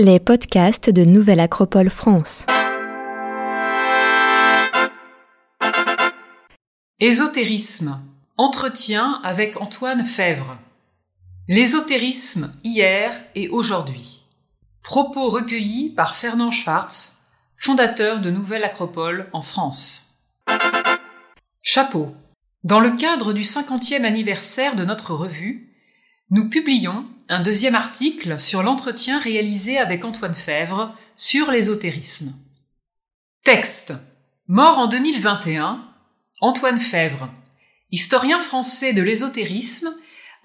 Les podcasts de Nouvelle Acropole France. Ésotérisme. Entretien avec Antoine Fèvre. L'ésotérisme hier et aujourd'hui. Propos recueillis par Fernand Schwartz, fondateur de Nouvelle Acropole en France. Chapeau. Dans le cadre du 50e anniversaire de notre revue, nous publions un deuxième article sur l'entretien réalisé avec Antoine Fèvre sur l'ésotérisme. Texte. Mort en 2021, Antoine Fèvre, historien français de l'ésotérisme,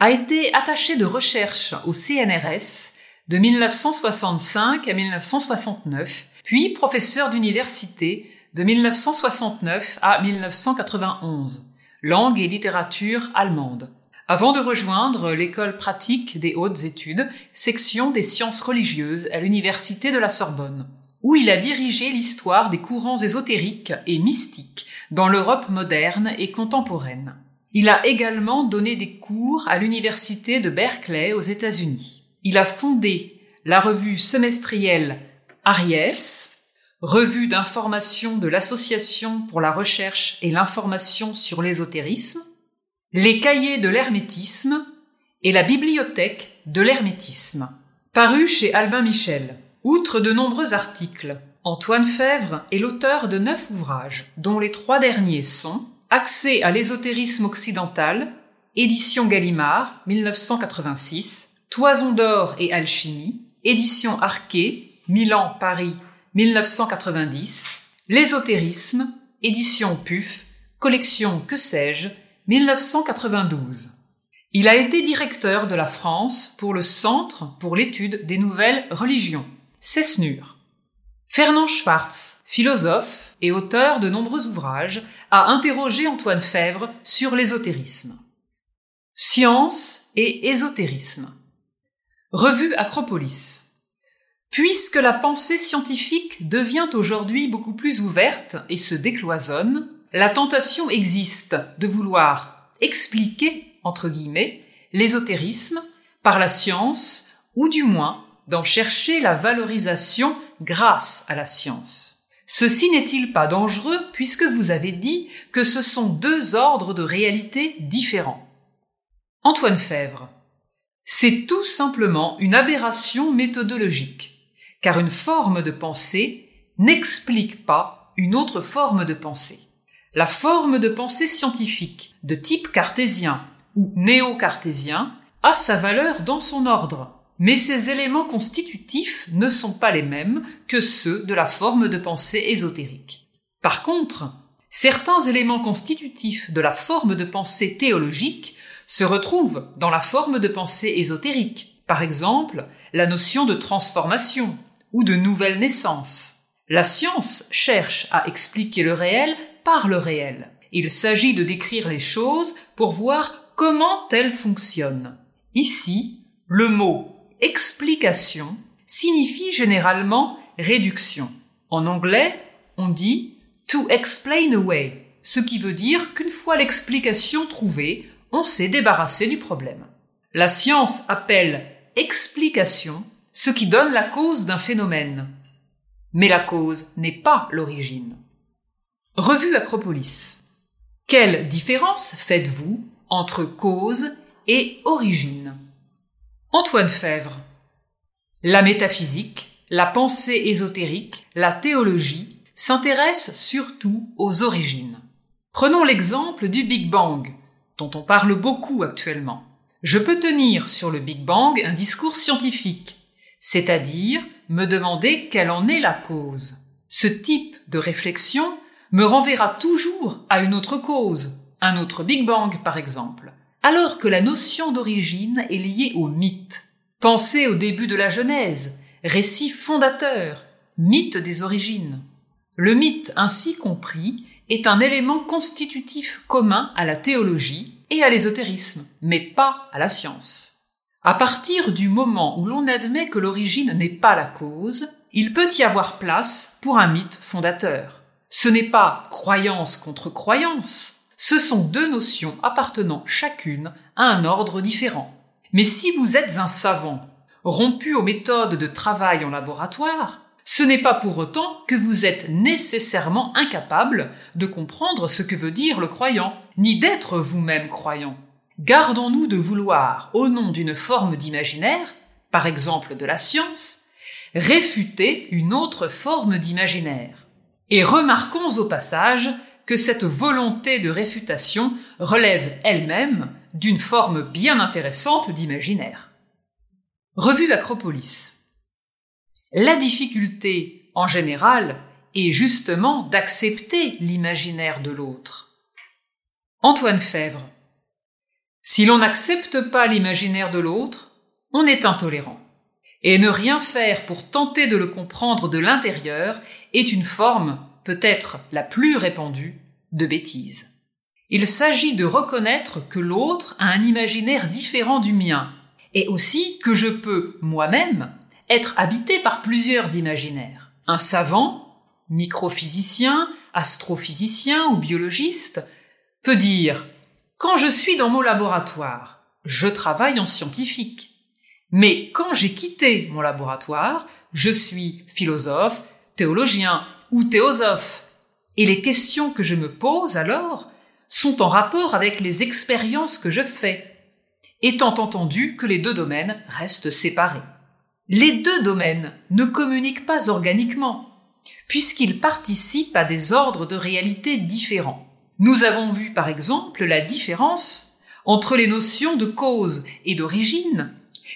a été attaché de recherche au CNRS de 1965 à 1969, puis professeur d'université de 1969 à 1991, langue et littérature allemande avant de rejoindre l'école pratique des hautes études, section des sciences religieuses à l'université de la Sorbonne, où il a dirigé l'histoire des courants ésotériques et mystiques dans l'Europe moderne et contemporaine. Il a également donné des cours à l'université de Berkeley aux États-Unis. Il a fondé la revue semestrielle Aries, revue d'information de l'Association pour la recherche et l'information sur l'ésotérisme, les cahiers de l'hermétisme et la bibliothèque de l'hermétisme, paru chez Albin Michel. Outre de nombreux articles, Antoine Fèvre est l'auteur de neuf ouvrages, dont les trois derniers sont Accès à l'ésotérisme occidental, édition Gallimard, 1986, Toison d'or et alchimie, édition Arquet, Milan, Paris, 1990, L'ésotérisme, édition PUF, collection Que sais-je, 1992. Il a été directeur de la France pour le Centre pour l'étude des nouvelles religions, CESNUR. Fernand Schwartz, philosophe et auteur de nombreux ouvrages, a interrogé Antoine Fèvre sur l'ésotérisme. Science et ésotérisme. Revue Acropolis. Puisque la pensée scientifique devient aujourd'hui beaucoup plus ouverte et se décloisonne, la tentation existe de vouloir expliquer, entre guillemets, l'ésotérisme par la science, ou du moins d'en chercher la valorisation grâce à la science. Ceci n'est-il pas dangereux puisque vous avez dit que ce sont deux ordres de réalité différents? Antoine Fèvre. C'est tout simplement une aberration méthodologique, car une forme de pensée n'explique pas une autre forme de pensée. La forme de pensée scientifique de type cartésien ou néo-cartésien a sa valeur dans son ordre, mais ses éléments constitutifs ne sont pas les mêmes que ceux de la forme de pensée ésotérique. Par contre, certains éléments constitutifs de la forme de pensée théologique se retrouvent dans la forme de pensée ésotérique, par exemple la notion de transformation ou de nouvelle naissance. La science cherche à expliquer le réel par le réel. Il s'agit de décrire les choses pour voir comment elles fonctionnent. Ici, le mot explication signifie généralement réduction. En anglais, on dit to explain away, ce qui veut dire qu'une fois l'explication trouvée, on s'est débarrassé du problème. La science appelle explication ce qui donne la cause d'un phénomène. Mais la cause n'est pas l'origine. Revue Acropolis. Quelle différence faites-vous entre cause et origine? Antoine Fèvre. La métaphysique, la pensée ésotérique, la théologie s'intéressent surtout aux origines. Prenons l'exemple du Big Bang, dont on parle beaucoup actuellement. Je peux tenir sur le Big Bang un discours scientifique, c'est-à-dire me demander quelle en est la cause. Ce type de réflexion me renverra toujours à une autre cause, un autre Big Bang par exemple, alors que la notion d'origine est liée au mythe. Pensez au début de la Genèse, récit fondateur, mythe des origines. Le mythe ainsi compris est un élément constitutif commun à la théologie et à l'ésotérisme, mais pas à la science. À partir du moment où l'on admet que l'origine n'est pas la cause, il peut y avoir place pour un mythe fondateur. Ce n'est pas croyance contre croyance, ce sont deux notions appartenant chacune à un ordre différent. Mais si vous êtes un savant, rompu aux méthodes de travail en laboratoire, ce n'est pas pour autant que vous êtes nécessairement incapable de comprendre ce que veut dire le croyant, ni d'être vous-même croyant. Gardons-nous de vouloir, au nom d'une forme d'imaginaire, par exemple de la science, réfuter une autre forme d'imaginaire. Et remarquons au passage que cette volonté de réfutation relève elle-même d'une forme bien intéressante d'imaginaire. Revue Acropolis. La difficulté, en général, est justement d'accepter l'imaginaire de l'autre. Antoine Fèvre. Si l'on n'accepte pas l'imaginaire de l'autre, on est intolérant. Et ne rien faire pour tenter de le comprendre de l'intérieur est une forme, peut-être la plus répandue, de bêtise. Il s'agit de reconnaître que l'autre a un imaginaire différent du mien, et aussi que je peux, moi-même, être habité par plusieurs imaginaires. Un savant, microphysicien, astrophysicien ou biologiste peut dire Quand je suis dans mon laboratoire, je travaille en scientifique. Mais quand j'ai quitté mon laboratoire, je suis philosophe, théologien ou théosophe. Et les questions que je me pose alors sont en rapport avec les expériences que je fais, étant entendu que les deux domaines restent séparés. Les deux domaines ne communiquent pas organiquement, puisqu'ils participent à des ordres de réalité différents. Nous avons vu par exemple la différence entre les notions de cause et d'origine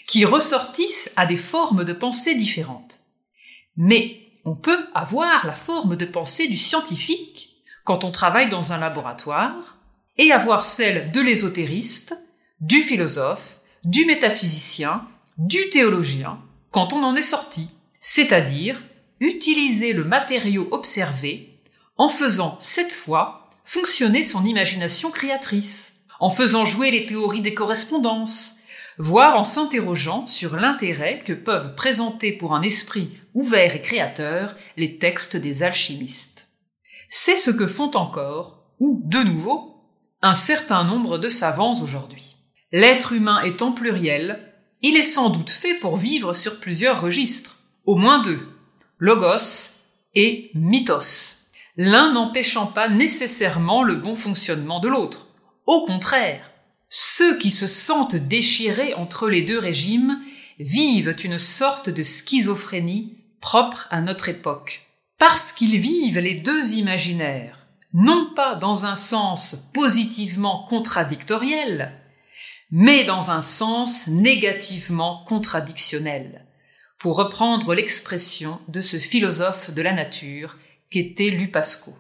qui ressortissent à des formes de pensée différentes. Mais on peut avoir la forme de pensée du scientifique quand on travaille dans un laboratoire et avoir celle de l'ésotériste du philosophe, du métaphysicien, du théologien, quand on en est sorti, c'est-à-dire utiliser le matériau observé en faisant cette fois fonctionner son imagination créatrice, en faisant jouer les théories des correspondances, voire en s'interrogeant sur l'intérêt que peuvent présenter pour un esprit ouvert et créateur les textes des alchimistes. C'est ce que font encore, ou de nouveau, un certain nombre de savants aujourd'hui. L'être humain étant pluriel, il est sans doute fait pour vivre sur plusieurs registres, au moins deux, logos et mythos, l'un n'empêchant pas nécessairement le bon fonctionnement de l'autre. Au contraire, ceux qui se sentent déchirés entre les deux régimes vivent une sorte de schizophrénie propre à notre époque, parce qu'ils vivent les deux imaginaires, non pas dans un sens positivement contradictoriel, mais dans un sens négativement contradictionnel, pour reprendre l'expression de ce philosophe de la nature qu'était Lupasco.